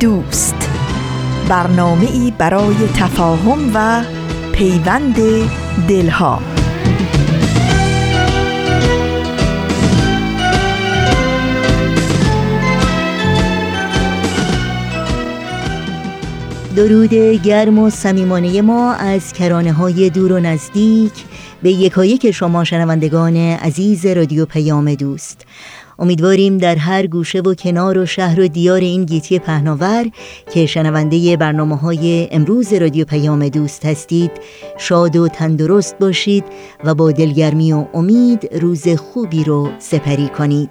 دوست. برنامه ای برای تفاهم و پیوند دلها. درود گرم و صمیمانه ما از کرانه های دور و نزدیک به یکایک شما شنوندگان عزیز رادیو پیام دوست. امیدواریم در هر گوشه و کنار و شهر و دیار این گیتی پهناور که شنونده برنامه های امروز رادیو پیام دوست هستید شاد و تندرست باشید و با دلگرمی و امید روز خوبی رو سپری کنید.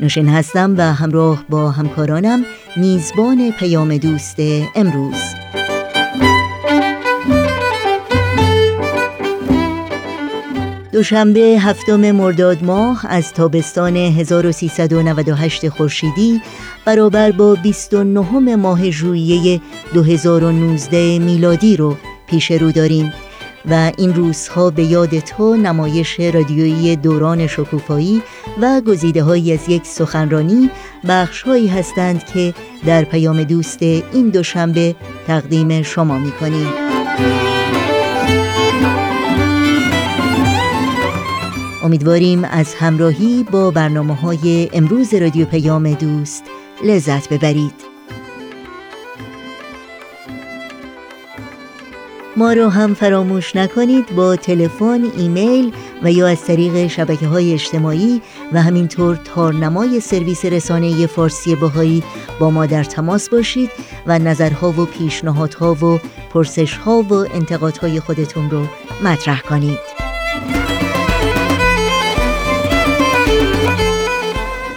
نوشین هستم و همراه با همکارانم میزبان پیام دوست امروز. دوشنبه هفتم مرداد ماه از تابستان 1398 خورشیدی برابر با 29 ماه ژوئیه 2019 میلادی رو پیش رو داریم و این روزها به یاد تو نمایش رادیویی دوران شکوفایی و گزیده های از یک سخنرانی بخش هایی هستند که در پیام دوست این دوشنبه تقدیم شما می کنیم. امیدواریم از همراهی با برنامه های امروز رادیو پیام دوست لذت ببرید. ما رو هم فراموش نکنید با تلفن، ایمیل و یا از طریق شبکه های اجتماعی و همینطور تارنمای سرویس رسانه فارسی باهایی با ما در تماس باشید و نظرها و پیشنهادها و پرسشها و انتقادهای خودتون رو مطرح کنید.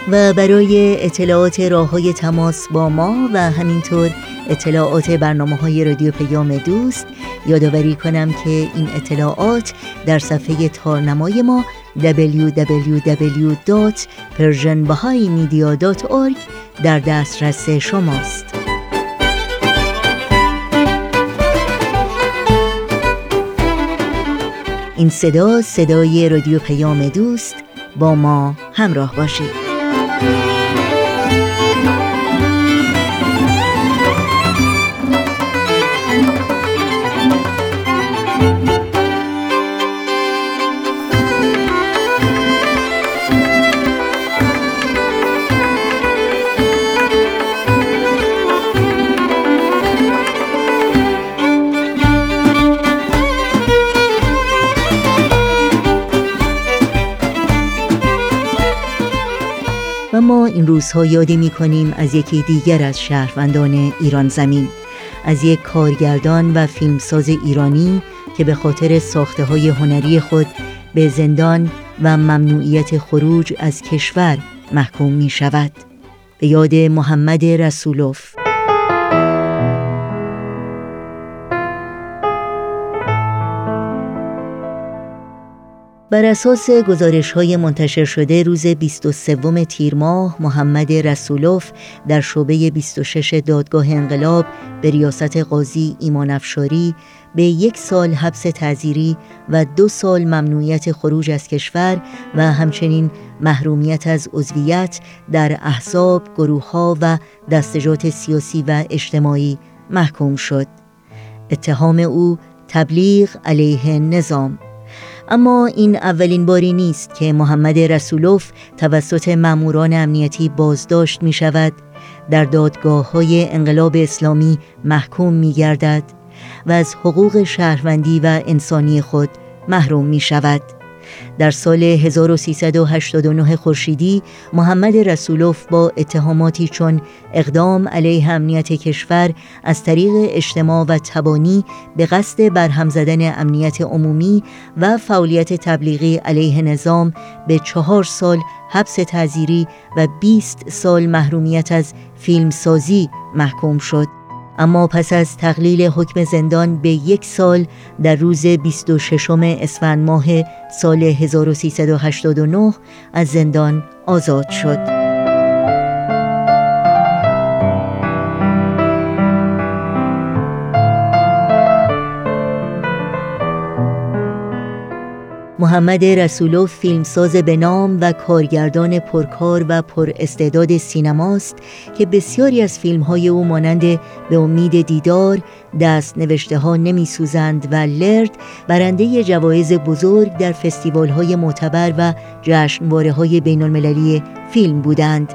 و برای اطلاعات راه های تماس با ما و همینطور اطلاعات برنامه های رادیو پیام دوست یادآوری کنم که این اطلاعات در صفحه تارنمای ما www.persianbahaimedia.org در دسترس شماست. این صدا صدای رادیو پیام دوست با ما همراه باشید. ما این روزها یادی می کنیم از یکی دیگر از شهروندان ایران زمین از یک کارگردان و فیلمساز ایرانی که به خاطر ساخته های هنری خود به زندان و ممنوعیت خروج از کشور محکوم می شود به یاد محمد رسولوف. بر اساس گزارش های منتشر شده روز 23 تیر ماه محمد رسولوف در شعبه 26 دادگاه انقلاب به ریاست قاضی ایمان افشاری به یک سال حبس تعذیری و دو سال ممنوعیت خروج از کشور و همچنین محرومیت از عضویت در احزاب، گروه ها و دستجات سیاسی و اجتماعی محکوم شد. اتهام او تبلیغ علیه نظام اما این اولین باری نیست که محمد رسولوف توسط ماموران امنیتی بازداشت می شود در دادگاه های انقلاب اسلامی محکوم می گردد و از حقوق شهروندی و انسانی خود محروم می شود در سال 1389 خورشیدی محمد رسولوف با اتهاماتی چون اقدام علیه امنیت کشور از طریق اجتماع و تبانی به قصد برهم زدن امنیت عمومی و فعالیت تبلیغی علیه نظام به چهار سال حبس تعذیری و 20 سال محرومیت از فیلمسازی محکوم شد. اما پس از تقلیل حکم زندان به یک سال در روز 26 اسفند ماه سال 1389 از زندان آزاد شد. محمد رسولوف فیلمساز به نام و کارگردان پرکار و پر استعداد سینماست که بسیاری از فیلم های او مانند به امید دیدار، دست نوشته ها نمی و لرد برنده جوایز بزرگ در فستیوال های معتبر و جشنواره های بین المللی فیلم بودند.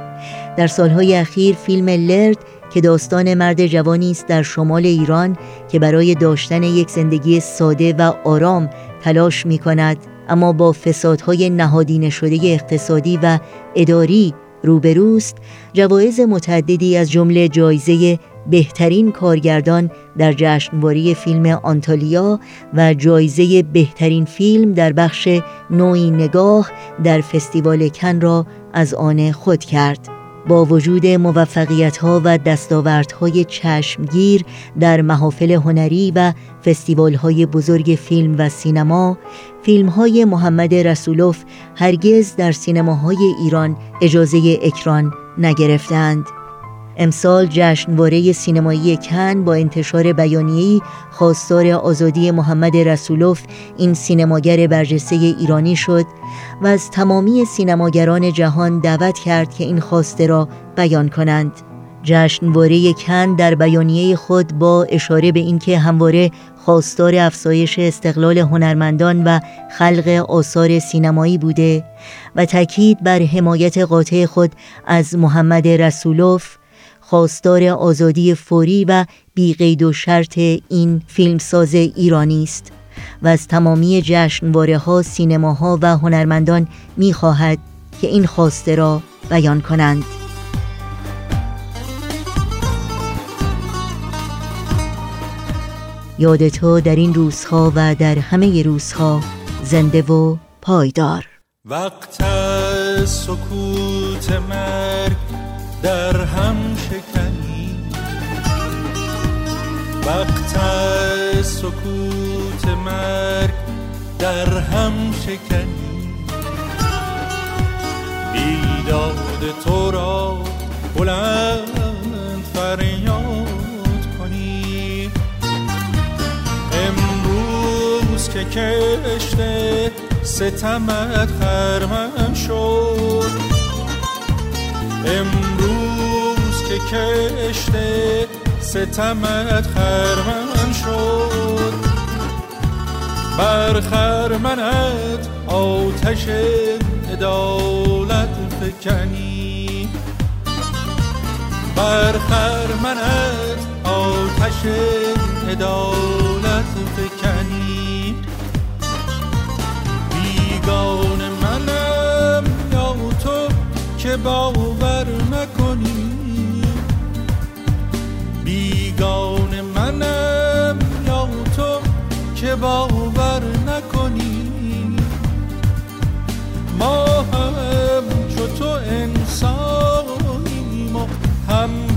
در سالهای اخیر فیلم لرد که داستان مرد جوانی است در شمال ایران که برای داشتن یک زندگی ساده و آرام تلاش می کند اما با فسادهای نهادینه شده اقتصادی و اداری روبروست جوایز متعددی از جمله جایزه بهترین کارگردان در جشنواره فیلم آنتالیا و جایزه بهترین فیلم در بخش نوعی نگاه در فستیوال کن را از آن خود کرد. با وجود موفقیت ها و دستاوردهای چشمگیر در محافل هنری و فستیوال های بزرگ فیلم و سینما فیلم های محمد رسولوف هرگز در سینماهای ایران اجازه اکران نگرفتند. امسال جشنواره سینمایی کن با انتشار بیانیه‌ای خواستار آزادی محمد رسولوف این سینماگر برجسته ایرانی شد و از تمامی سینماگران جهان دعوت کرد که این خواسته را بیان کنند. جشنواره کن در بیانیه خود با اشاره به اینکه همواره خواستار افزایش استقلال هنرمندان و خلق آثار سینمایی بوده و تاکید بر حمایت قاطع خود از محمد رسولوف خواستار آزادی فوری و بیقید و شرط این فیلمساز ایرانی است و از تمامی جشنواره ها، سینماها و هنرمندان می خواهد که این خواسته را بیان کنند. یاد تو در این روزها و در همه روزها زنده و پایدار وقت سکوت مرگ در هم شکنی. وقت سکوت مرگ در هم شکنی. بیداد تو را بلند فریاد کنی. امروز که کشته ستمت خرمن شد. امروز کشته ستمت خرمن شد. بر خرمنت آتش عدالت فکنی. بر خرمنت آتش عدالت فکنی. بیگان منم یا تو که باور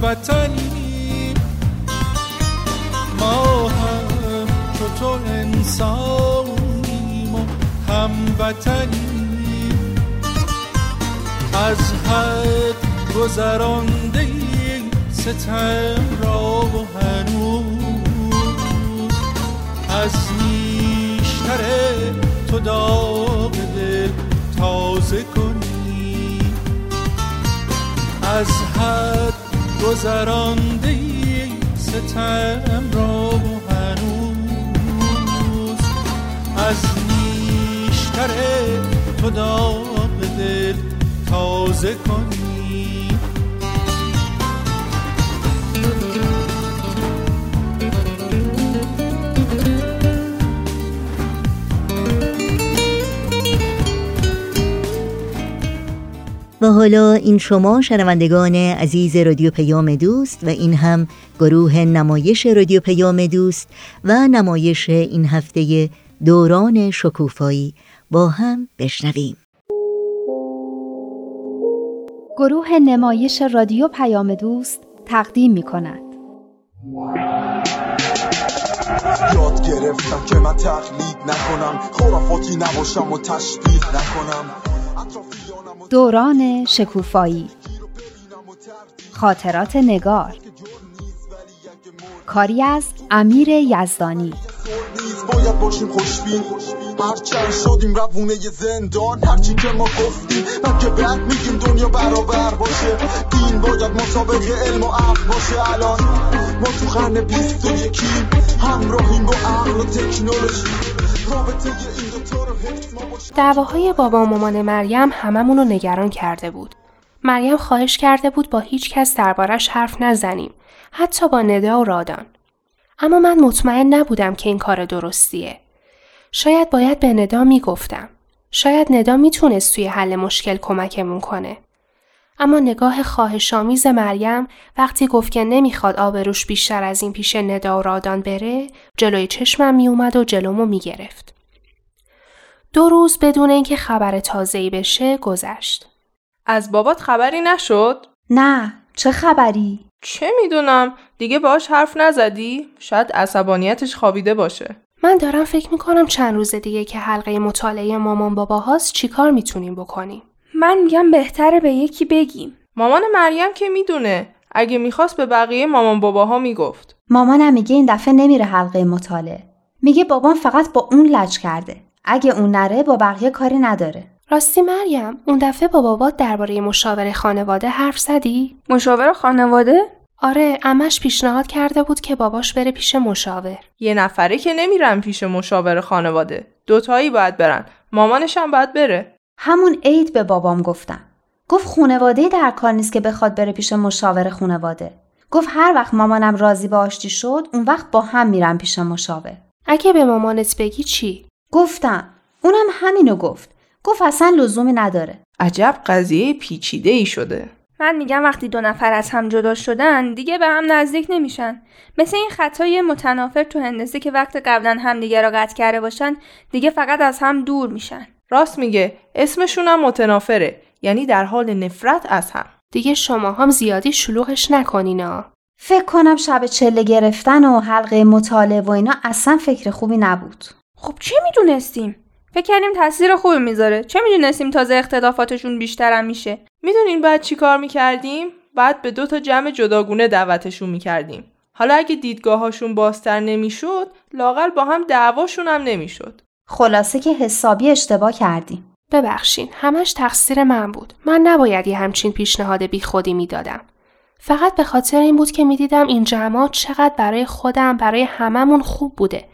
هموطنیم ما هم چو تو انسانیم و هموطنیم از حد گذرانده ستم را و هنوز. از نیشتر تو داغ دل تازه کنی. از حد گذرانده ستم را هنوز از نیشتر تو داغ دل تازه کنی و حالا این شما شنوندگان عزیز رادیو پیام دوست و این هم گروه نمایش رادیو پیام دوست و نمایش این هفته دوران شکوفایی با هم بشنویم. گروه نمایش رادیو پیام دوست تقدیم می کند. یاد گرفتم که من تقلید نکنم خرافاتی نباشم و تشبیه نکنم. دوران شکوفایی. خاطرات نگار. کاری از امیر یزدانی. باید باشیم خوشبین. هرچند شدیم روونه زندان. هرچی که ما گفتیم من که بعد میگیم دنیا برابر باشه. دین باید مسابق علم و عقل باشه. الان ما تو قرن بیست و یکیم. همراهیم با عقل و تکنولوژی. دعواهای بابا و مامان مریم هممون رو نگران کرده بود. مریم خواهش کرده بود با هیچ کس دربارش حرف نزنیم. حتی با ندا و رادان. اما من مطمئن نبودم که این کار درستیه. شاید باید به ندا می‌گفتم. شاید ندا می‌تونست توی حل مشکل کمکمون کنه. اما نگاه خواهشامیز مریم وقتی گفت که نمی‌خواد آبروش بیشتر از این پیش ندا و رادان بره جلوی چشمم میومد و جلومو می‌گرفت. دو روز بدون اینکه خبر تازه‌ای بشه گذشت. از بابات خبری نشد؟ نه چه خبری؟ چه می‌دونم دیگه باهاش حرف نزدی؟ شاید عصبانیتش خوابیده باشه. من دارم فکر می‌کنم چند روز دیگه که حلقه مطالعه مامان بابا هاست چیکار می‌تونیم بکنیم. من میگم بهتره به یکی بگیم. مامان مریم که می‌دونه اگه می‌خواست به بقیه مامان باباها می‌گفت. مامانم میگه این دفعه نمیره حلقه مطالعه. میگه بابام فقط با اون لج کرده. اگه اون نره با بقیه کاری نداره. راستی مریم اون دفعه با بابات درباره مشاور خانواده حرف زدی؟ مشاور خانواده؟ آره امش پیشنهاد کرده بود که باباش بره پیش مشاور. یه نفره که نمیرن پیش مشاور خانواده. دوتایی باید برن. مامانش هم باید بره. همون عید به بابام گفتم. گفت خونواده در کار نیست که بخواد بره پیش مشاور خونواده. گفت هر وقت مامانم راضی به آشتی شد اون وقت با هم میرن پیش مشاور. اگه به مامانت بگی چی؟ گفتم. اونم همینو گفت. گفت اصلا لزومی نداره. عجب قضیه پیچیده ای شده. من میگم وقتی دو نفر از هم جدا شدن دیگه به هم نزدیک نمیشن مثل این خطای متنافر تو هندسه که وقت قبلا همدیگه را قطع کرده باشن دیگه فقط از هم دور میشن راست میگه اسمشون هم متنافره یعنی در حال نفرت از هم. دیگه شما هم زیادی شلوغش نکنینا فکر کنم شب چله گرفتن و حلقه مطالعه و اینا اصلا فکر خوبی نبود. خب چه می‌دونستیم؟ فکر کردیم تاثیر خوبی می‌ذاره. چه می‌دونستیم تازه اختلافاتشون بیشترم میشه؟ می‌دونین بعد چی کار می‌کردیم؟ بعد به دو تا جمع جداگونه دعوتشون می‌کردیم. حالا اگه دیدگاهاشون بازتر نمی‌شد لاقل با هم دعواشون هم نمی‌شد. خلاصه که حسابی اشتباه کردیم ببخشین همش تقصیر من بود من نباید یه همچین پیشنهاد بی خودی می‌دادم فقط به خاطر این بود که می‌دیدم این جمعات چقدر برای خودم برای هممون خوب بوده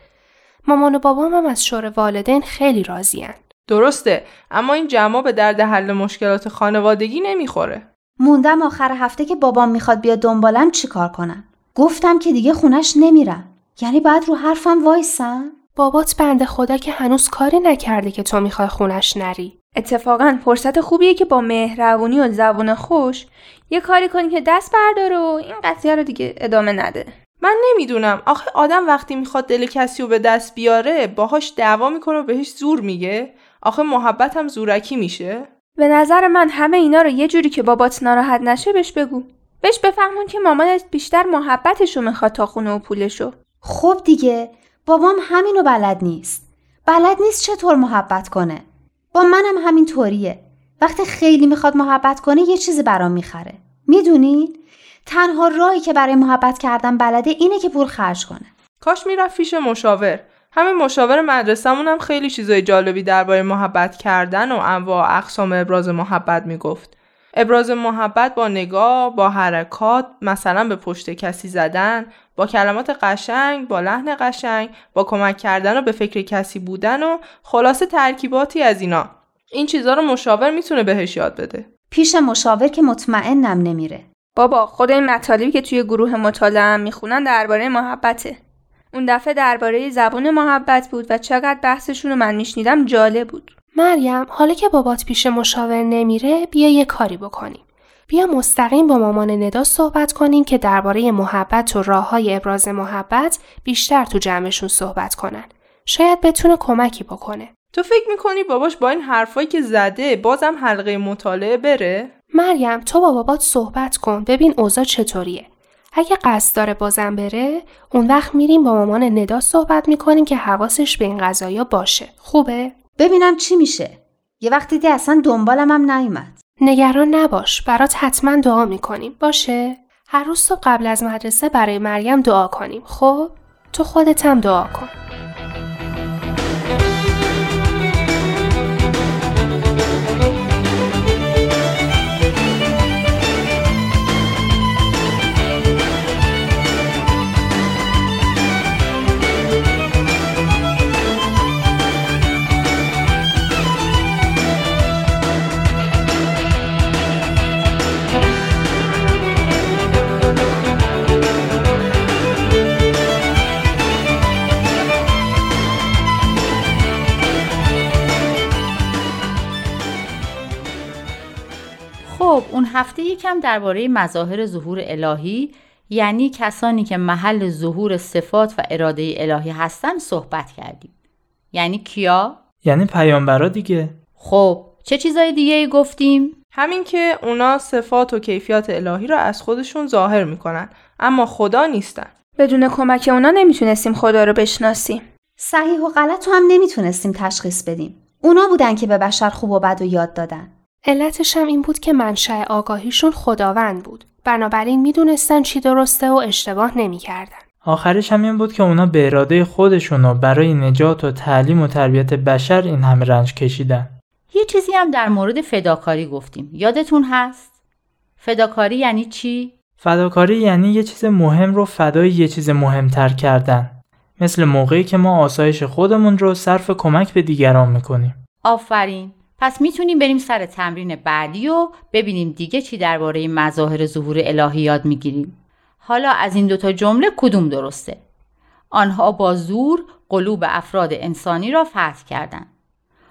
مامان و بابام هم از شور والدین خیلی راضیان. درسته اما این جمع به درد حل مشکلات خانوادگی نمی‌خوره. موندم آخر هفته که بابام می‌خواد بیاد دنبالم چیکار کنم. گفتم که دیگه خونش نمیرم. یعنی بعد رو حرفم وایسم؟ بابات بنده خدا که هنوز کاری نکرده که تو می‌خوای خونش نری. اتفاقا فرصت خوبیه که با مهربونی و زبون خوش یه کاری کنی که دست برداره و این قضیه رو دیگه ادامه نده. من نمی‌دونم. آخه آدم وقتی می‌خواد دل کسی رو به دست بیاره باهاش دعوا می‌کنه و بهش زور میگه. آخه محبت هم زورکی میشه. به نظر من همه اینا رو یه جوری که بابات ناراحت نشه بهش بگو. بهش بفهمون که مامانت بیشتر محبتشو می‌خواد تا خونه و پولشو خب دیگه. بابام همینو بلد نیست. بلد نیست چطور محبت کنه. با منم همین طوریه. وقتی خیلی می‌خواد محبت کنه یه چیزی برام می‌خره. می‌دونید تنها راهی که برای محبت کردن بلده اینه که پول خرج کنه. کاش می‌رفت پیش مشاور. همین مشاور مدرسهمون هم خیلی چیزای جالبی درباره محبت کردن و انواع اقسام ابراز محبت می‌گفت. ابراز محبت با نگاه، با حرکات، مثلا به پشت کسی زدن، با کلمات قشنگ، با لحن قشنگ، با کمک کردن و به فکر کسی بودن و خلاصه ترکیباتی از اینا. این چیزها رو مشاور می‌تونه بهش یاد بده. پیش مشاور که مطمئنم نمیره. بابا خود این مطالبی که توی گروه مطالعه هم می‌خونن درباره محبته اون دفعه درباره زبون محبت بود و چقدر بحثشون رو من میشنیدم جالب بود مریم حالا که بابات پیش مشاور نمیره بیا یه کاری بکنیم. بیا مستقیم با مامان ندا صحبت کنیم که درباره محبت و راه های ابراز محبت بیشتر تو جمعشون صحبت کنن. شاید بتونه کمکی بکنه. تو فکر می‌کنی باباش با این حرفایی که زده بازم حلقه مطالعه بره؟ مریم تو با بابات صحبت کن ببین اوضاع چطوریه. اگه قصد داره بازم بره اون وقت میریم با مامان ندا صحبت می‌کنیم که حواسش به این قضايا باشه. خوبه؟ ببینم چی میشه. یه وقتی دی اصلا دنبالم هم نیومد. نگران نباش برات حتما دعا می‌کنیم. باشه؟ هر روز صبح قبل از مدرسه برای مریم دعا کنیم. خب؟ تو خودت هم دعا کن. یکم درباره مظاهر ظهور الهی یعنی کسانی که محل ظهور صفات و اراده الهی هستن صحبت کردیم یعنی کیا؟ یعنی پیامبرا دیگه خب چه چیزای دیگه ای گفتیم؟ همین که اونا صفات و کیفیات الهی را از خودشون ظاهر می‌کنن اما خدا نیستن بدون کمک اونا نمی‌تونستیم خدا رو بشناسیم صحیح و غلط رو هم نمی‌تونستیم تشخیص بدیم. اونا بودن که به بشر خوب و بد و یاد دادن. علتش هم این بود که منشأ آگاهیشون خداوند بود. بنابراین می‌دونستن چی درسته و اشتباه نمی‌کردن. آخرش هم این بود که اونا به اراده خودشون و برای نجات و تعلیم و تربیت بشر این همه رنج کشیدن. یه چیزی هم در مورد فداکاری گفتیم. یادتون هست؟ فداکاری یعنی چی؟ فداکاری یعنی یه چیز مهم رو فدای یه چیز مهمتر کردن. مثل موقعی که ما آسایش خودمون رو صرف کمک به دیگران می‌کنیم. آفرین. پس می‌تونیم بریم سر تمرین بعدی و ببینیم دیگه چی درباره مظاهر ظهور الهی یاد می‌گیریم. حالا از این دوتا جمله کدوم درسته؟ آنها با زور قلوب افراد انسانی را فتح کردند.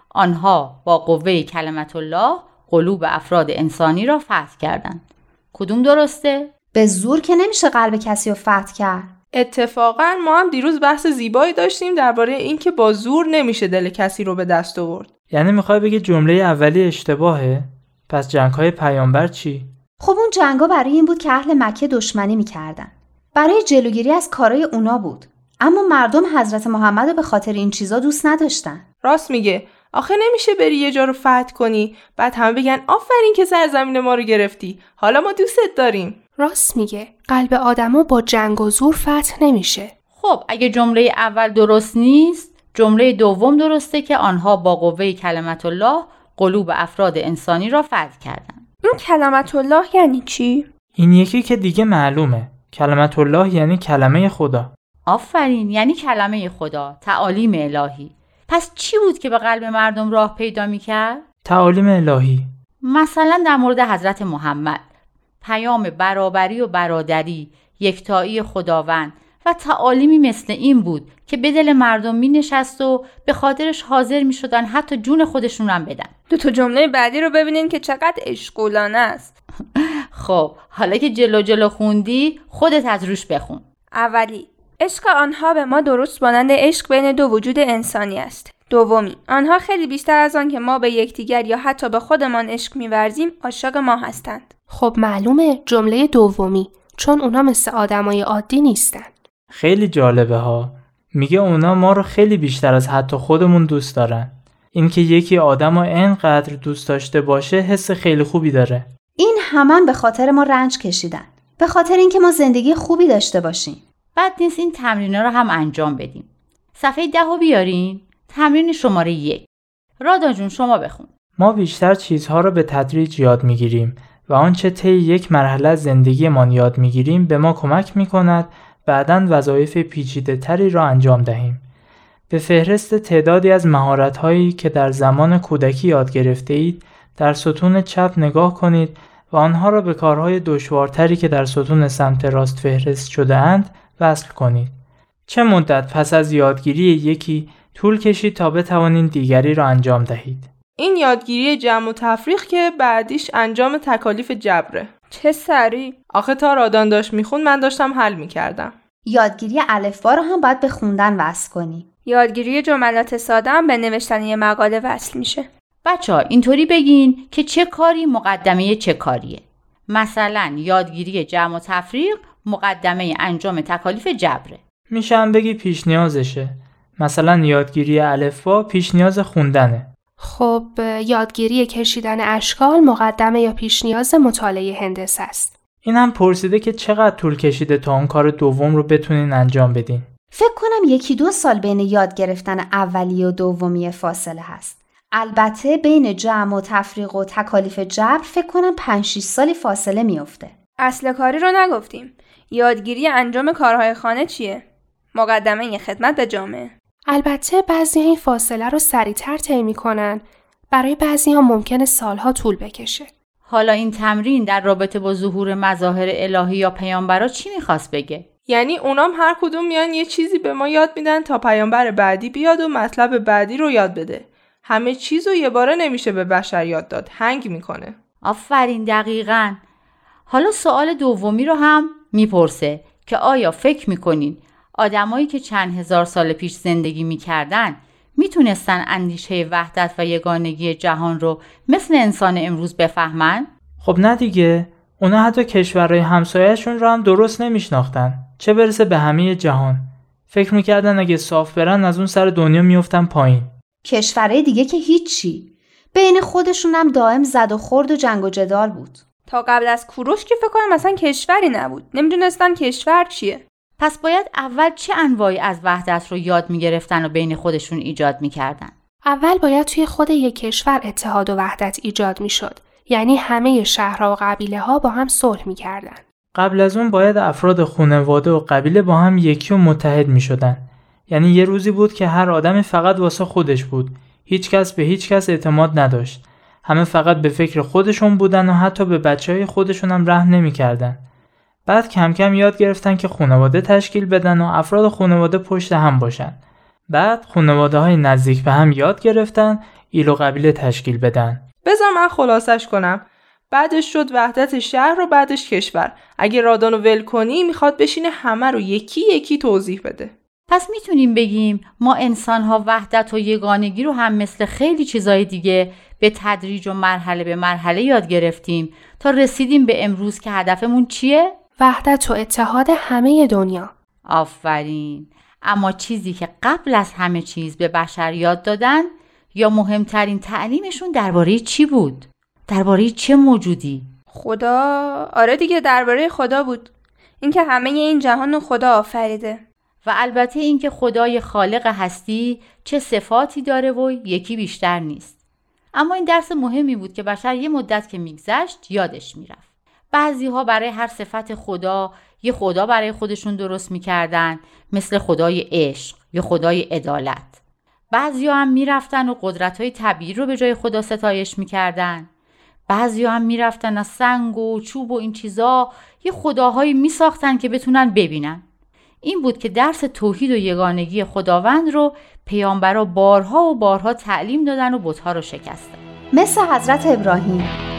آنها با قوه کلمت الله قلوب افراد انسانی را فتح کردند. کدوم درسته؟ به زور که نمیشه قلب کسی رو فتح کرد. اتفاقا ما هم دیروز بحث زیبایی داشتیم درباره اینکه با زور نمیشه دل کسی رو به دست آورد. یعنی می‌خوای بگی جمله اولی اشتباهه؟ پس جنگ های پیامبر چی؟ خب اون جنگا برای این بود که اهل مکه دشمنی می‌کردن. برای جلوگیری از کارای اونا بود. اما مردم حضرت محمد رو به خاطر این چیزا دوست نداشتن. راست میگه. آخه نمیشه بری یه جا رو فتح کنی. بعد همه بگن آفرین که سرزمین ما رو گرفتی. حالا ما دوستت داریم. راست میگه. قلب آدما با جنگ و زور فتح نمیشه. خب اگه جمله اول درست نیست جمله دوم درسته که آنها با قوه کلمت الله قلوب افراد انسانی را فتح کردند. اون کلمت الله یعنی چی؟ این یکی که دیگه معلومه. کلمت الله یعنی کلمه خدا. آفرین یعنی کلمه خدا تعالیم الهی. پس چی بود که به قلب مردم راه پیدا می‌کرد؟ تعالیم الهی. مثلا در مورد حضرت محمد. پیام برابری و برادری یکتایی خداوند و تعالیمی مثل این بود که به دل مردم می نشست و به خاطرش حاضر می شدن حتی جون خودشون هم بدن. دو تا جمله بعدی رو ببینین که چقدر اشغولانه است. خب حالا که جلو جلو خوندی خودت از روش بخون. اولی عشق آنها به ما درست مانند عشق بین دو وجود انسانی است. دومی آنها خیلی بیشتر از آن که ما به یکدیگر یا حتی به خودمان عشق میورزیم عاشق ما هستند. خب معلومه جمله دومی چون اونا مثل آدمای عادی نیستن. خیلی جالبه ها. میگه اونا ما رو خیلی بیشتر از حتی خودمون دوست دارن. اینکه یکی آدم رو انقدر دوست داشته باشه حس خیلی خوبی داره. این همان به خاطر ما رنج کشیدن. به خاطر اینکه ما زندگی خوبی داشته باشیم. بد نیست این تمرینا رو هم انجام بدیم. صفحه ده رو بیارین. تمرین شماره یک. رادا جون شما بخون. ما بیشتر چیزها رو به تدریج یاد می‌گیریم و آنچه طی یک مرحله از زندگیمان یاد می‌گیریم به ما کمک می‌کند بعدا وظایف پیچیده تری را انجام دهیم. به فهرست تعدادی از مهارت هایی که در زمان کودکی یاد گرفته اید در ستون چپ نگاه کنید و آنها را به کارهای دشوارتری که در ستون سمت راست فهرست شده اند وصل کنید. چه مدت پس از یادگیری یکی طول کشید تا بتوانید دیگری را انجام دهید؟ این یادگیری جمع و تفریق که بعدیش انجام تکالیف جبره چه سری؟ آخه تا رادان داشت می‌خوند من داشتم حل می‌کردم. یادگیری الفبا رو هم باید به خوندن وصل کنی. یادگیری جملات ساده هم به نوشتن یه مقاله وصل میشه. بچه ها اینطوری بگین که چه کاری مقدمه چه کاریه. مثلا یادگیری جمع و تفریق مقدمه انجام تکالیف جبره. میشه هم بگی پیش نیازشه. مثلا یادگیری الفبا پیش نیاز خوندنه. خب یادگیری کشیدن اشکال مقدمه یا پیش نیاز مطالعه هندسه است. این هم پرسیده که چقدر طول کشیده تا اون کار دوم رو بتونین انجام بدین؟ فکر کنم یکی دو سال بین یاد گرفتن اولی و دومی فاصله هست. البته بین جمع و تفریق و تکالیف جبر فکر کنم 5 6 سالی فاصله میافته. اصل کاری رو نگفتیم. یادگیری انجام کارهای خانه چیه؟ مقدمه یه خدمت به جامعه. البته بعضی این فاصله رو سریعتر طی می‌کنن. برای بعضی ها ممکنه سالها طول بکشه. حالا این تمرین در رابطه با ظهور مظاهر الهی یا پیامبرا چی می‌خواست بگه؟ یعنی اونام هر کدوم میان یه چیزی به ما یاد میدن تا پیامبر بعدی بیاد و مطلب بعدی رو یاد بده. همه چیز رو یه باره نمیشه به بشر یاد داد. هنگ می‌کنه. آفرین دقیقا. حالا سوال دومی رو هم می‌پرسه که آیا فکر می‌کنین آدمایی که چند هزار سال پیش زندگی می‌کردن می‌تونستن اندیشه وحدت و یگانگی جهان رو مثل انسان امروز بفهمن؟ خب نه دیگه. اونا حتی کشورهای همسایهشون رو هم درست نمیشناختن. چه برسه به همه جهان. فکر می‌کردن اگه صاف برن از اون سر دنیا میفتن پایین. کشورهای دیگه که هیچی. بین خودشون هم دائم زد و خورد و جنگ و جدال بود. تا قبل از کوروش که فکر کنم مثلا کشوری نبود. نمی‌دونستن کشور چیه. پس باید اول چه انواعی از وحدت رو یاد می‌گرفتن و بین خودشون ایجاد می‌کردن اول باید توی خود یک کشور اتحاد و وحدت ایجاد می‌شد یعنی همه شهرها و قبیله ها با هم صلح می‌کردن قبل از اون باید افراد خانواده و قبیله با هم یکی و متحد می شدن. یعنی یه روزی بود که هر آدمی فقط واسه خودش بود. هیچ کس به هیچ کس اعتماد نداشت. همه فقط به فکر خودشون بودن و حتی به بچه های خودشون هم رحم نمی‌کردن. بعد کم کم یاد گرفتن که خانواده تشکیل بدن و افراد خانواده پشت هم باشن. بعد خانواده های نزدیک به هم یاد گرفتن ایل و قبیله تشکیل بدن. بذار من خلاصش کنم. بعدش شد وحدت شهر و بعدش کشور. اگه رادانو ول کنی می‌خواد بشینه همه رو یکی یکی توضیح بده. پس می‌تونیم بگیم ما انسان ها وحدت و یگانگی رو هم مثل خیلی چیزای دیگه به تدریج و مرحله به مرحله یاد گرفتیم تا رسیدیم به امروز که هدفمون چیه؟ وحدت و اتحاد همه دنیا. آفرین. اما چیزی که قبل از همه چیز به بشر یاد دادن یا مهمترین تعلیمشون درباره چی بود؟ درباره چه موجودی؟ خدا؟ آره دیگه درباره خدا بود. اینکه همه این جهان رو خدا آفریده. و البته اینکه خدای خالق هستی چه صفاتی داره و یکی بیشتر نیست. اما این درس مهمی بود که بشر یه مدت که میگذشت یادش می‌رفت. بعضی ها برای هر صفت خدا یه خدا برای خودشون درست می‌کردن مثل خدای عشق یا خدای عدالت. بعضی ها هم می‌رفتن و قدرت های طبیعی رو به جای خدا ستایش می‌کردن. بعضی هم می‌رفتن از سنگ و چوب و این چیزا یه خداهایی میساختن که بتونن ببینن. این بود که درس توحید و یگانگی خداوند رو پیامبرا بارها و بارها تعلیم دادن و بتها رو شکستن مثل حضرت ابراهیم.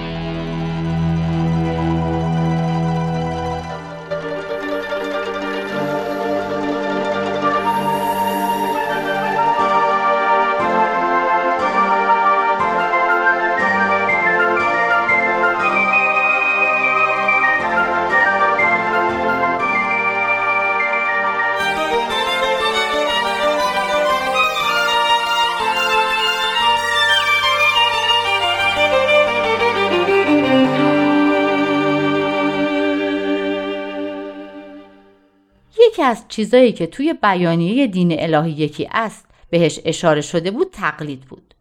یکی از چیزایی که توی بیانیه دین الهی یکی است بهش اشاره شده بود تقلید بود.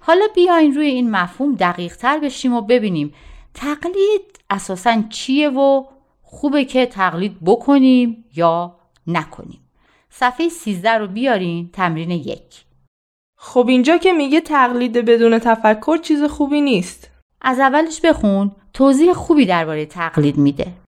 حالا بیاین روی این مفهوم دقیق تر بشیم و ببینیم تقلید اساسا چیه و خوبه که تقلید بکنیم یا نکنیم. صفحه 13 رو بیارین تمرین یک. خب اینجا که میگه تقلید بدون تفکر چیز خوبی نیست. از اولش بخون توضیح خوبی درباره تقلید میده.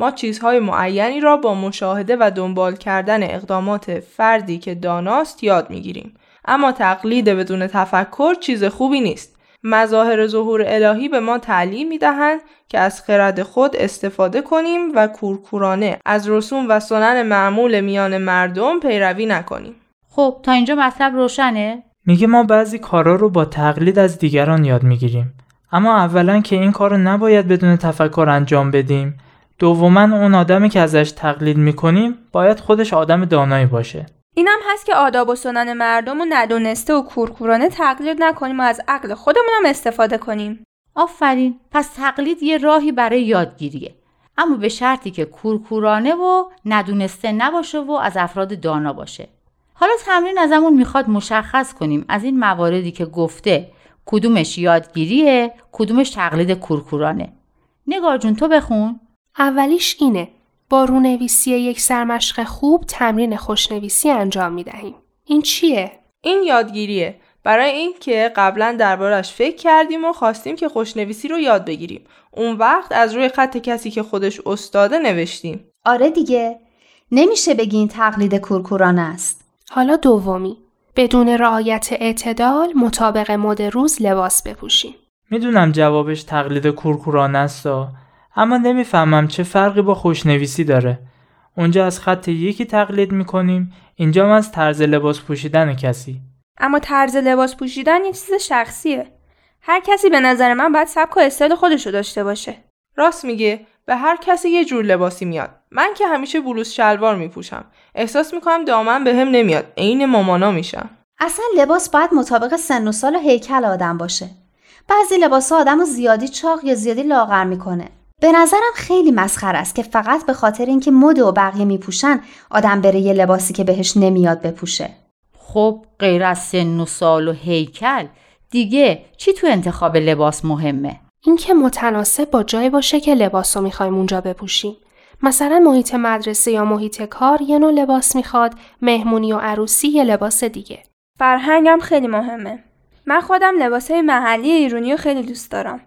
ما چیزهای معینی را با مشاهده و دنبال کردن اقدامات فردی که داناست یاد می‌گیریم. اما تقلید بدون تفکر چیز خوبی نیست. مظاهر ظهور الهی به ما تعلیم می دهند که از خرد خود استفاده کنیم و کورکورانه از رسوم و سنن معمول میان مردم پیروی نکنیم. خب تا اینجا مطلب روشنه؟ میگه ما بعضی کارا رو با تقلید از دیگران یاد می‌گیریم. اما اولا که این کار رو نباید بدون تفکر انجام بدیم. دوما اون آدمی که ازش تقلید می‌کنیم باید خودش آدم دانایی باشه. اینم هست که آداب و سنن مردم رو ندونسته و کورکورانه تقلید نکنیم و از عقل خودمون هم استفاده کنیم. آفرین. پس تقلید یه راهی برای یادگیریه. اما به شرطی که کورکورانه و ندونسته نباشه و از افراد دانا باشه. حالا تمرین ازمون می‌خواد مشخص کنیم از این مواردی که گفته کدومش یادگیریه کدومش تقلید کورکورانه. نگار جون تو بخون. اولیش اینه با رونویسی یک سرمشق خوب تمرین خوشنویسی انجام می دهیم. این چیه؟ این یادگیریه. برای اینکه قبلا دربارش فکر کردیم و خواستیم که خوشنویسی رو یاد بگیریم. اون وقت از روی خط کسی که خودش استاده نوشتیم. آره دیگه. نمیشه بگین تقلید کورکورانه است. حالا دومی. بدون رعایت اعتدال مطابق مد روز لباس بپوشیم. می‌دونم جوابش تقلید کورکورانه است اما نمی‌فهمم چه فرقی با خوشنویسی داره. اونجا از خط یکی تقلید می‌کنیم اینجا از طرز لباس پوشیدن کسی. اما طرز لباس پوشیدن یه چیز شخصیه. هر کسی به نظر من باید سبک و استایل خودش رو داشته باشه. راست میگه به هر کسی یه جور لباسی میاد. من که همیشه بلوز شلوار میپوشم. احساس می‌کنم دامن به هم نمیاد. عین مامانا میشم. اصلا لباس باید مطابق سن و سال و هیکل آدم باشه. بعضی لباس آدم زیادی چاق یا زیادی لاغر می‌کنه. به نظرم خیلی مسخر است که فقط به خاطر اینکه مد و بقیه میپوشن آدم بره یه لباسی که بهش نمیاد بپوشه. خب غیر از سن و سال و هیکل دیگه چی تو انتخاب لباس مهمه؟ اینکه متناسب با جای باشه که لباس رو می‌خوایم اونجا بپوشیم. مثلا محیط مدرسه یا محیط کار یه نوع لباس می‌خواد، مهمونی و عروسی یه لباس دیگه. فرهنگم خیلی مهمه. من خودم لباسهای محلی ایرونی رو خیلی دوست دارم.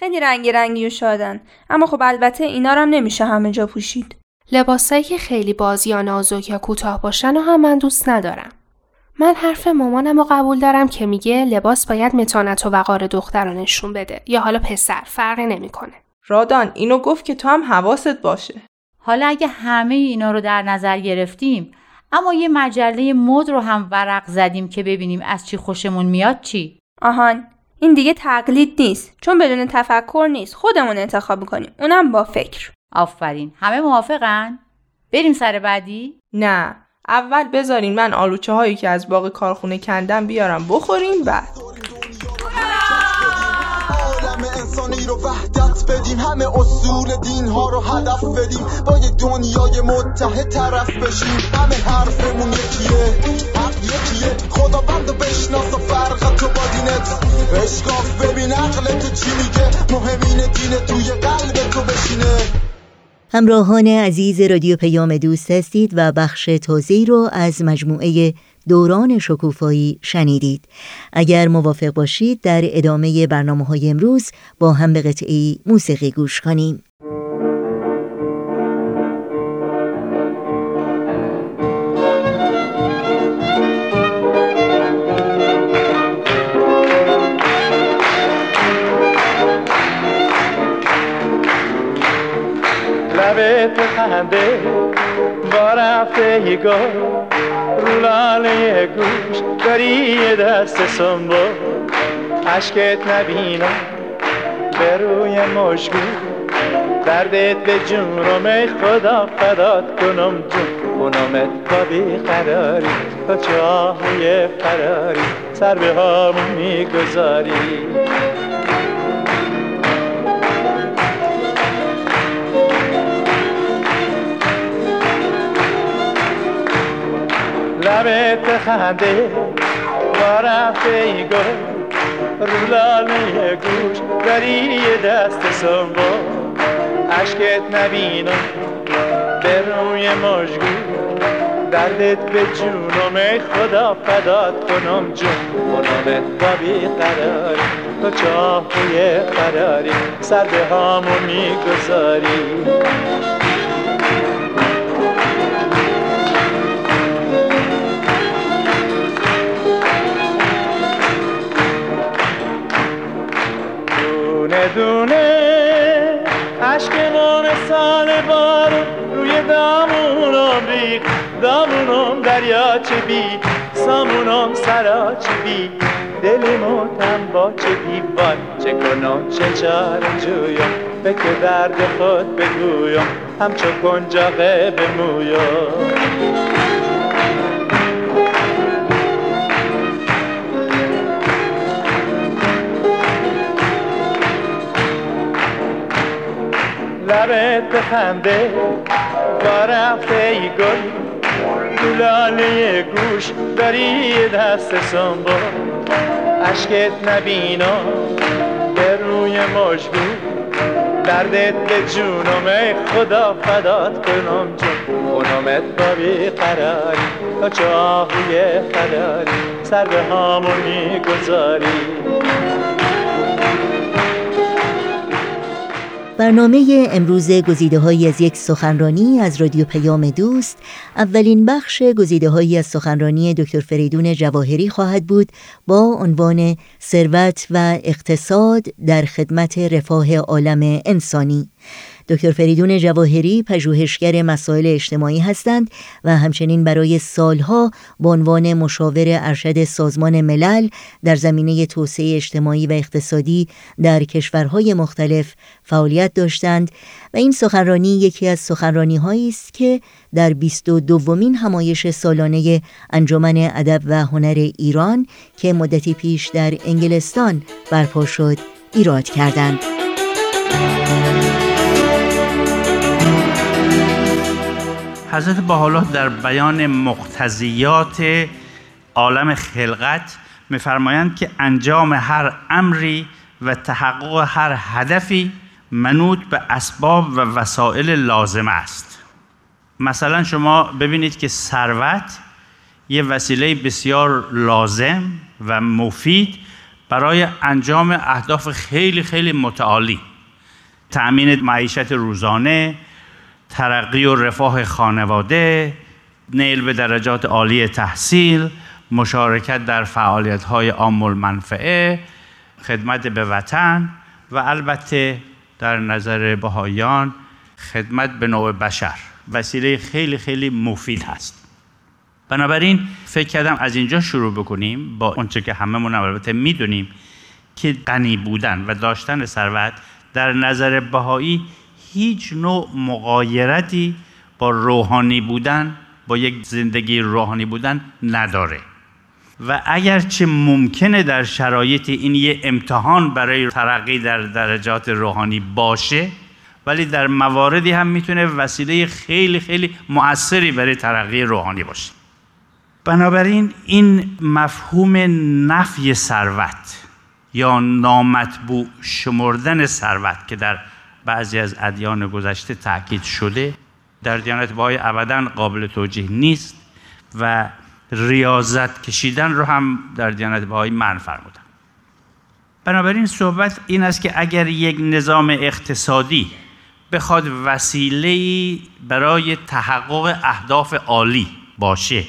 خیلی رنگی رنگی و شادن. اما خب البته اینا رو هم نمیشه همه جا پوشید. لباسایی که خیلی باز یا نازک یا کوتاه باشن و هم من دوست ندارم. من حرف مامانم رو قبول دارم که میگه لباس باید متانت و وقار دختر رو نشون بده. یا حالا پسر فرقی نمی‌کنه. رادان اینو گفت که تو هم حواست باشه. حالا اگه همه اینا رو در نظر گرفتیم اما یه مجله مد رو هم ورق زدیم که ببینیم از چی خوشمون میاد چی؟ آهان این دیگه تقلید نیست. چون بدون تفکر نیست. خودمون انتخاب می‌کنیم. اونم با فکر. آفرین. همه موافقن؟ بریم سر بعدی؟ نه. اول بذارین من آلوچه هایی که از باغ کارخونه کندم بیارم. بخوریم بعد. رو وحدت بدیم. همه اصول دین ها رو هدف بدیم. با یه دنیای متحد طرف بشیم. همه حرفمون یکیه. حق یکیه. خدا بند بشناس و فرق تو با دینت. اشکاف ببین عقل تو چی میگه؟ مهمین دین توی قلب تو بشینه. همراهان عزیز رادیو پیام دوست هستید و بخش تازه رو از مجموعه دوران شکوفایی شنیدید. اگر موافق باشید در ادامه برنامه های امروز با هم به قطعی موسیقی گوش کنیم. لبت خنده با رفته رو لاله گوش داری یه دست سنبا عشقت نبینم به روی مشگو دردت به جونم خدا فدات کنم جون. کنمت با بیقراری تا چاهی فراری. سر به همون می‌گذاری. لبت خنده رفته ای گل. رو لاله گوش داری دست سنبا عشقت نبینم به روی مشگو دردت به جونم خدا فدات کنم. جون کنمت با بیقراری تو چاهوی قراری. سر به هامو می‌گذاری. دامونم دریاچه بی سامونم سراچه بی دل موتم با چه دیوان چه کنم چه چار جویم. به که درد خود بگویم همچو کنجاقه بمویم. لبت خنده با رفته ای گل. دولاله گوش داری دست سنبا عشقت نبینا به روی مشگو دردت به جونم خدا فدات کنم جون خونمت با بیقراری. تا چه آهوی خداری سر به هامون می‌گذاری. برنامه امروز گزیده های از یک سخنرانی از رادیو پیام دوست. اولین بخش گزیده هایی از سخنرانی دکتر فریدون جواهری خواهد بود با عنوان ثروت و اقتصاد در خدمت رفاه عالم انسانی. دکتر فریدون جواهری پژوهشگر مسائل اجتماعی هستند و همچنین برای سالها به عنوان مشاور ارشد سازمان ملل در زمینه توسعه اجتماعی و اقتصادی در کشورهای مختلف فعالیت داشتند و این سخنرانی یکی از سخنرانی هایی است که در 22 دومین همایش سالانه انجمن ادب و هنر ایران که مدتی پیش در انگلستان برپا شد ایراد کردند. حضرت بحالا در بیان مقتضیات عالم خلقت میفرمایند که انجام هر امری و تحقق هر هدفی منوط به اسباب و وسایل لازم است. مثلا شما ببینید که ثروت یه وسیله بسیار لازم و مفید برای انجام اهداف خیلی خیلی متعالی. تأمین معیشت روزانه ترقی و رفاه خانواده نیل به درجات عالی تحصیل مشارکت در فعالیت های عام المنفعه خدمت به وطن و البته در نظر بهایان خدمت به نوع بشر. وسیله خیلی خیلی مفید هست. بنابراین فکر کردم از اینجا شروع بکنیم با اونچه که هممون البته می‌دونیم که غنی بودن و داشتن ثروت در نظر بهایی هیچ نوع مقایرتی با روحانی بودن با یک زندگی روحانی بودن نداره. و اگرچه ممکنه در شرایط این یه امتحان برای ترقی در درجات روحانی باشه ولی در مواردی هم می‌تونه وسیله خیلی خیلی مؤثری برای ترقی روحانی باشه. بنابراین این مفهوم نفی ثروت یا نامطبوع شمردن ثروت که در بعضی از ادیان گذشته تاکید شده در دیانت بهای ابدا قابل توجیه نیست و ریاضت کشیدن رو هم در دیانت بهایی من فرمودن. بنابراین صحبت این است که اگر یک نظام اقتصادی بخواد وسیله برای تحقق اهداف عالی باشه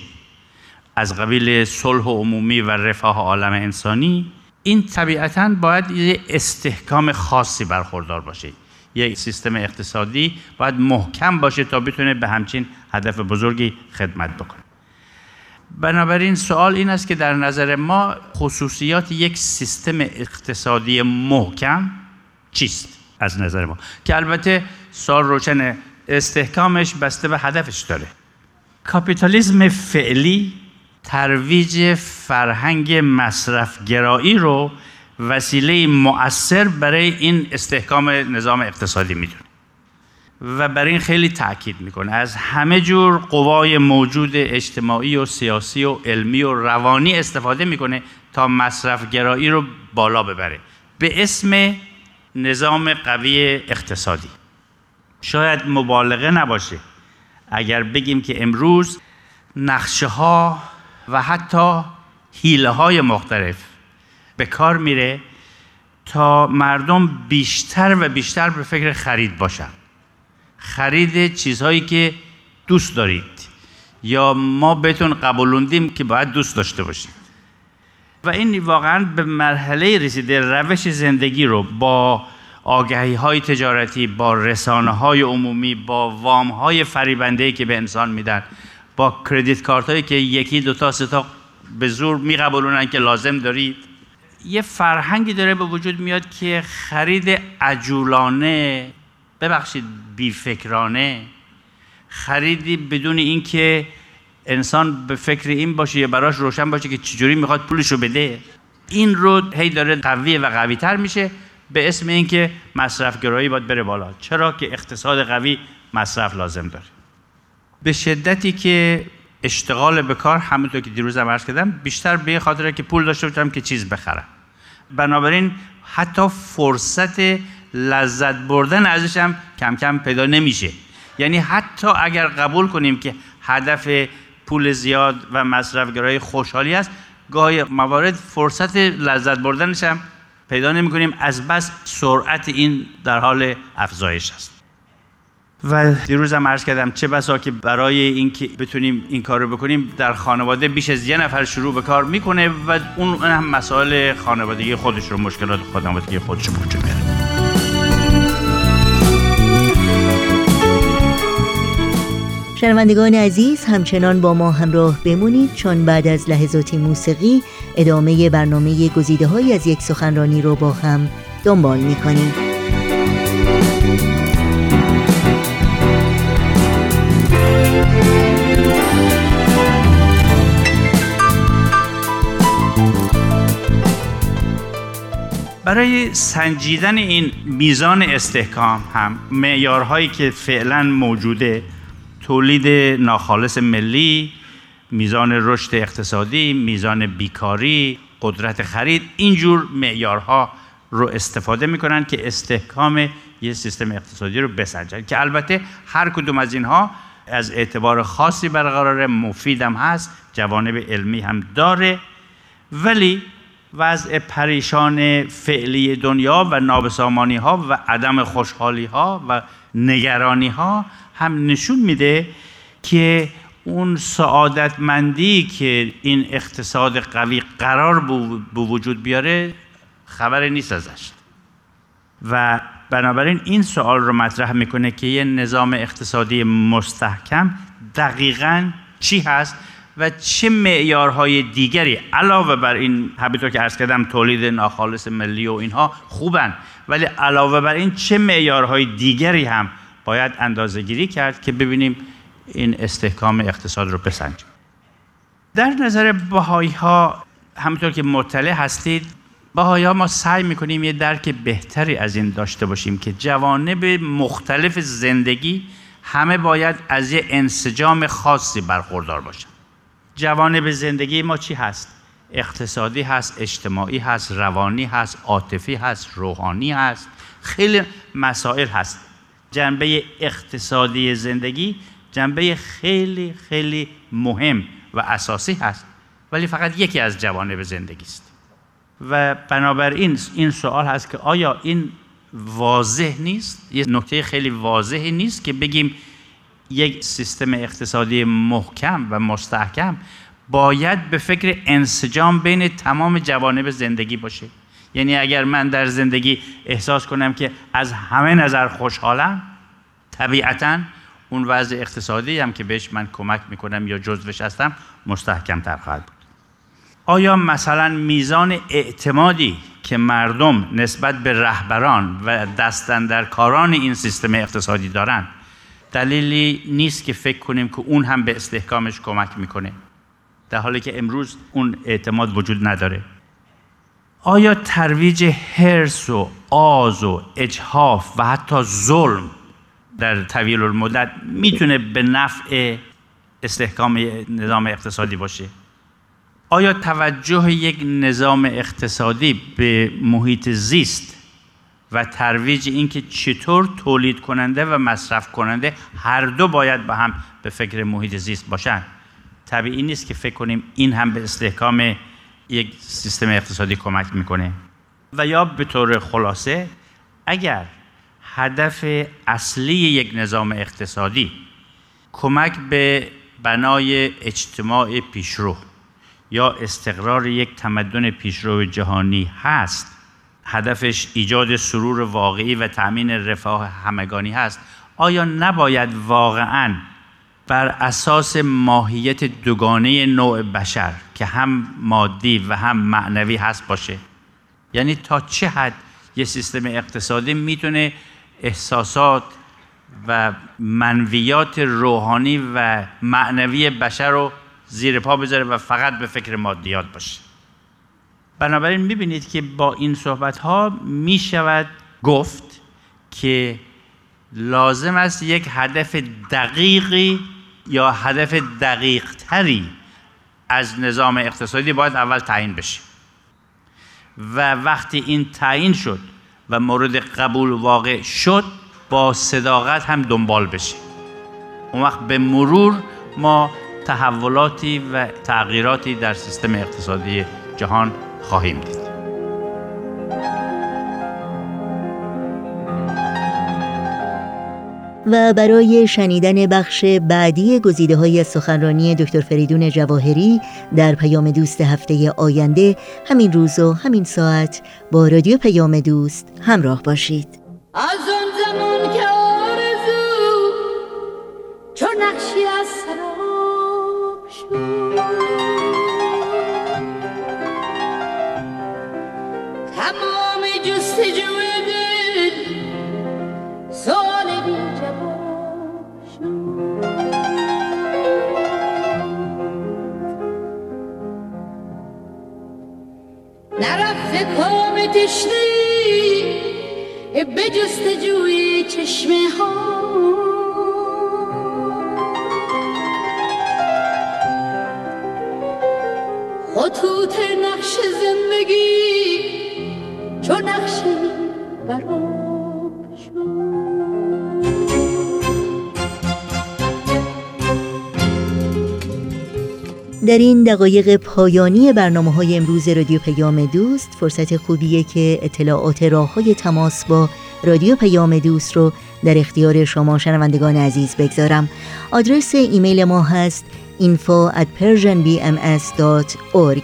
از قبیل صلح عمومی و رفاه عالم انسانی این طبیعتا باید یه استحکام خاصی برخوردار باشه. یک سیستم اقتصادی باید محکم باشه تا بتونه به همچین هدف بزرگی خدمت بکنه. بنابراین سوال این است که در نظر ما خصوصیات یک سیستم اقتصادی محکم چیست از نظر ما؟ که البته سال روشن استحکامش بسته به هدفش داره. کاپیتالیزم فعلی ترویج فرهنگ مصرفگرایی رو وسیله مؤثر برای این استحکام نظام اقتصادی می‌دونه و برای این خیلی تاکید می‌کنه. از همه جور قوای موجود اجتماعی و سیاسی و علمی و روانی استفاده می‌کنه تا مصرفگرایی رو بالا ببره. به اسم نظام قوی اقتصادی. شاید مبالغه نباشه. اگر بگیم که امروز نقشه ها و حتی حیله های مختلف به کار میره تا مردم بیشتر و بیشتر به فکر خرید باشن. خرید چیزهایی که دوست دارید. یا ما بهتون قبولوندیم که باید دوست داشته باشید. و این واقعا به مرحله رسیده روش زندگی رو با آگهی های تجارتی با رسانه های عمومی با وام های فریبنده که به انسان میدن با کردیت کارت هایی که یکی دو تا سه تا به زور میقبولونن که لازم دارید. یه فرهنگی داره به وجود میاد که خرید عجولانه ببخشید بیفکرانه خریدی بدون اینکه انسان به فکر این باشه یا براش روشن باشه که چجوری می‌خواد پولشو بده. این رو هی داره قویه و قوی تر میشه به اسم اینکه مصرف گرایی باید بره بالا. چرا که اقتصاد قوی مصرف لازم داره. به شدتی که اشتغال به کار همونطور که دیروز هم عرض کردم بیشتر به خاطر که پول داشته باشم که چیز بخرم. بنابراین حتی فرصت لذت بردن ازش هم کم کم پیدا نمیشه. یعنی حتی اگر قبول کنیم که هدف پول زیاد و مصرفگرایی خوشحالی است گاهی موارد فرصت لذت بردنش هم پیدا نمی کنیم از بس سرعت این در حال افزایش است. و دیروز هم عرض کردم چه بسا که برای اینکه بتونیم این کار رو بکنیم در خانواده بیش از یه نفر شروع به کار می‌کنه و اون هم مسائل خانوادگی خودش رو مشکلات خانوادگی خودش رو وجود میاره شنوندگان عزیز همچنان با ما همراه بمونید چون بعد از لحظاتی موسیقی ادامه برنامه گزیده های از یک سخنرانی رو با هم دنبال می‌کنیم. برای سنجیدن این میزان استحکام هم معیارهایی که فعلا موجوده تولید ناخالص ملی میزان رشد اقتصادی میزان بیکاری قدرت خرید اینجور معیارها رو استفاده می‌کنن که استحکام یه سیستم اقتصادی رو بسنجن. که البته هر کدوم از اینها از اعتبار خاصی برقرار مفیدم هست جوانب علمی هم داره ولی وضع پریشان فعلی دنیا و نابسامانی ها و عدم خوشحالی ها و نگرانی ها هم نشون میده که اون سعادتمندی که این اقتصاد قوی قرار به وجود بیاره خبر نیست ازش. و بنابراین این سوال رو مطرح می‌کنه که یه نظام اقتصادی مستحکم دقیقا چی هست؟ و چه معیارهای دیگری علاوه بر این همینطور که عرض کردم تولید ناخالص ملی و اینها خوبن. ولی علاوه بر این چه معیارهای دیگری هم باید اندازه گیری کرد که ببینیم این استحکام اقتصاد رو بسنجیم. در نظر بهایی ها همونطور که مطلع هستید بهایی ها ما سعی می‌کنیم یه درک بهتری از این داشته باشیم که جوانب مختلف زندگی همه باید از یه انسجام خاصی برخوردار باشن. جوانب زندگی ما چی هست؟ اقتصادی هست، اجتماعی هست، روانی هست، عاطفی هست، روحانی هست خیلی مسائل هست. جنبه اقتصادی زندگی جنبه خیلی خیلی مهم و اساسی هست. ولی فقط یکی از جوانب زندگی است. و بنابراین این سوال هست که آیا این واضح نیست؟ یه نکته خیلی واضحی نیست که بگیم یک سیستم اقتصادی محکم و مستحکم باید به فکر انسجام بین تمام جوانب زندگی باشه. یعنی اگر من در زندگی احساس کنم که از همه نظر خوشحالم طبیعتا اون وضع اقتصادی هم که بهش من کمک می‌کنم یا جزوش هستم مستحکم تر خواهد بود. آیا مثلا میزان اعتمادی که مردم نسبت به رهبران و دستن در کاران این سیستم اقتصادی دارن دلیلی نیست که فکر کنیم که اون هم به استحکامش کمک می‌کنه. در حالی که امروز اون اعتماد وجود نداره. آیا ترویج حرس و آز و اجحاف و حتی ظلم در طویل المدت می‌تونه به نفع استحکام نظام اقتصادی باشه؟ آیا توجه یک نظام اقتصادی به محیط زیست و ترویج اینکه چطور تولید کننده و مصرف کننده هر دو باید با هم به فکر محیط زیست باشن. طبیعی نیست که فکر کنیم این هم به استحکام یک سیستم اقتصادی کمک می‌کنه. و یا به طور خلاصه اگر هدف اصلی یک نظام اقتصادی کمک به بنای اجتماع پیشرو یا استقرار یک تمدن پیشرو جهانی هست هدفش ایجاد سرور واقعی و تأمین رفاه همگانی هست. آیا نباید واقعا بر اساس ماهیت دوگانه نوع بشر که هم مادی و هم معنوی هست باشه؟ یعنی تا چه حد یه سیستم اقتصادی می‌تونه احساسات و منویات روحانی و معنوی بشر رو زیر پا بذاره و فقط به فکر مادیات باشه؟ بنابراین می‌بینید که با این صحبت ها می شود گفت که لازم است یک هدف دقیقی یا هدف دقیق تری از نظام اقتصادی باید اول تعیین بشه. و وقتی این تعیین شد و مورد قبول واقع شد با صداقت هم دنبال بشه. اون وقت به مرور ما تحولاتی و تغییراتی در سیستم اقتصادی جهان خواهیم دید. و برای شنیدن بخش بعدی گزیده های سخنرانی دکتر فریدون جواهری در پیام دوست هفته آینده همین روز و همین ساعت با رادیو پیام دوست همراه باشید. از آن زمان که کام تشنه به جستجوی چشمه ها. خطوط نقش زندگی چون نقشی در این دقایق پایانی برنامه های امروز رادیو پیام دوست فرصت خوبیه که اطلاعات راه های تماس با رادیو پیام دوست رو در اختیار شما شنوندگان عزیز بگذارم. آدرس ایمیل ما هست info at persianbms.org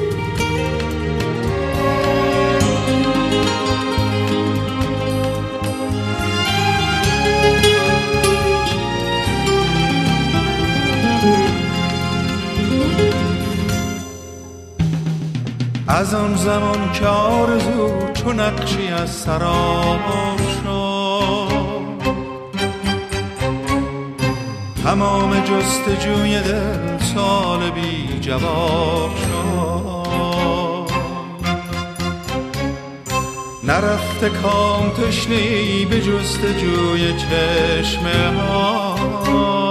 از آن زمان که آرزو چون نقشی از سراب شد. تمام جستجوی دل سال بی جواب شد. نرفته کام تشنی به جستجوی چشمه ها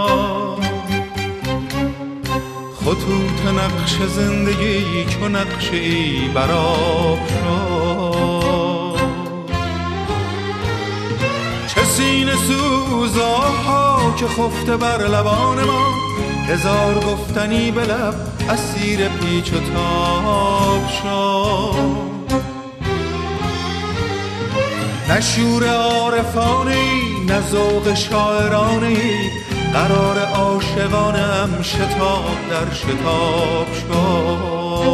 خطوط نقش زندگی چو نقشی براب شد. چه سینه سوزاها که خفته بر لبان ما هزار گفتنی به لب اسیر پیچ و تاب شد. نه شور ذوق شاعرانه قرار عاشقانم شتاب در شتاب شد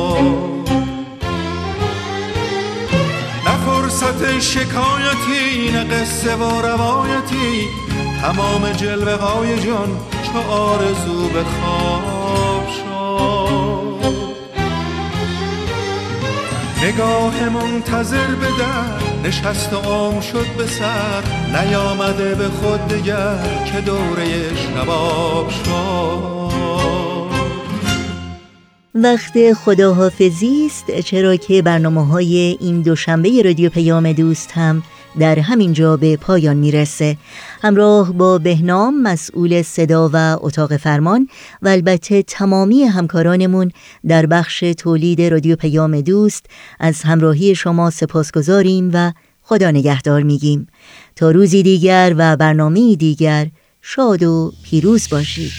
نه فرصت شکایتی نه قصه و روایتی تمام جلوه های جان چو آرزو به خواب شد نگاه منتظر به در نشست و عام شد به سر نیامده به خود دگر که دوره شباب شد وقت خداحافظی است چرا که برنامه های این دوشنبه رادیو پیام دوست هم در همین جا به پایان می‌رسه. همراه با بهنام مسئول صدا و اتاق فرمان و البته تمامی همکارانمون در بخش تولید رادیو پیام دوست از همراهی شما سپاسگزاریم و خدا نگهدار میگیم. تا روزی دیگر و برنامه دیگر شاد و پیروز باشید.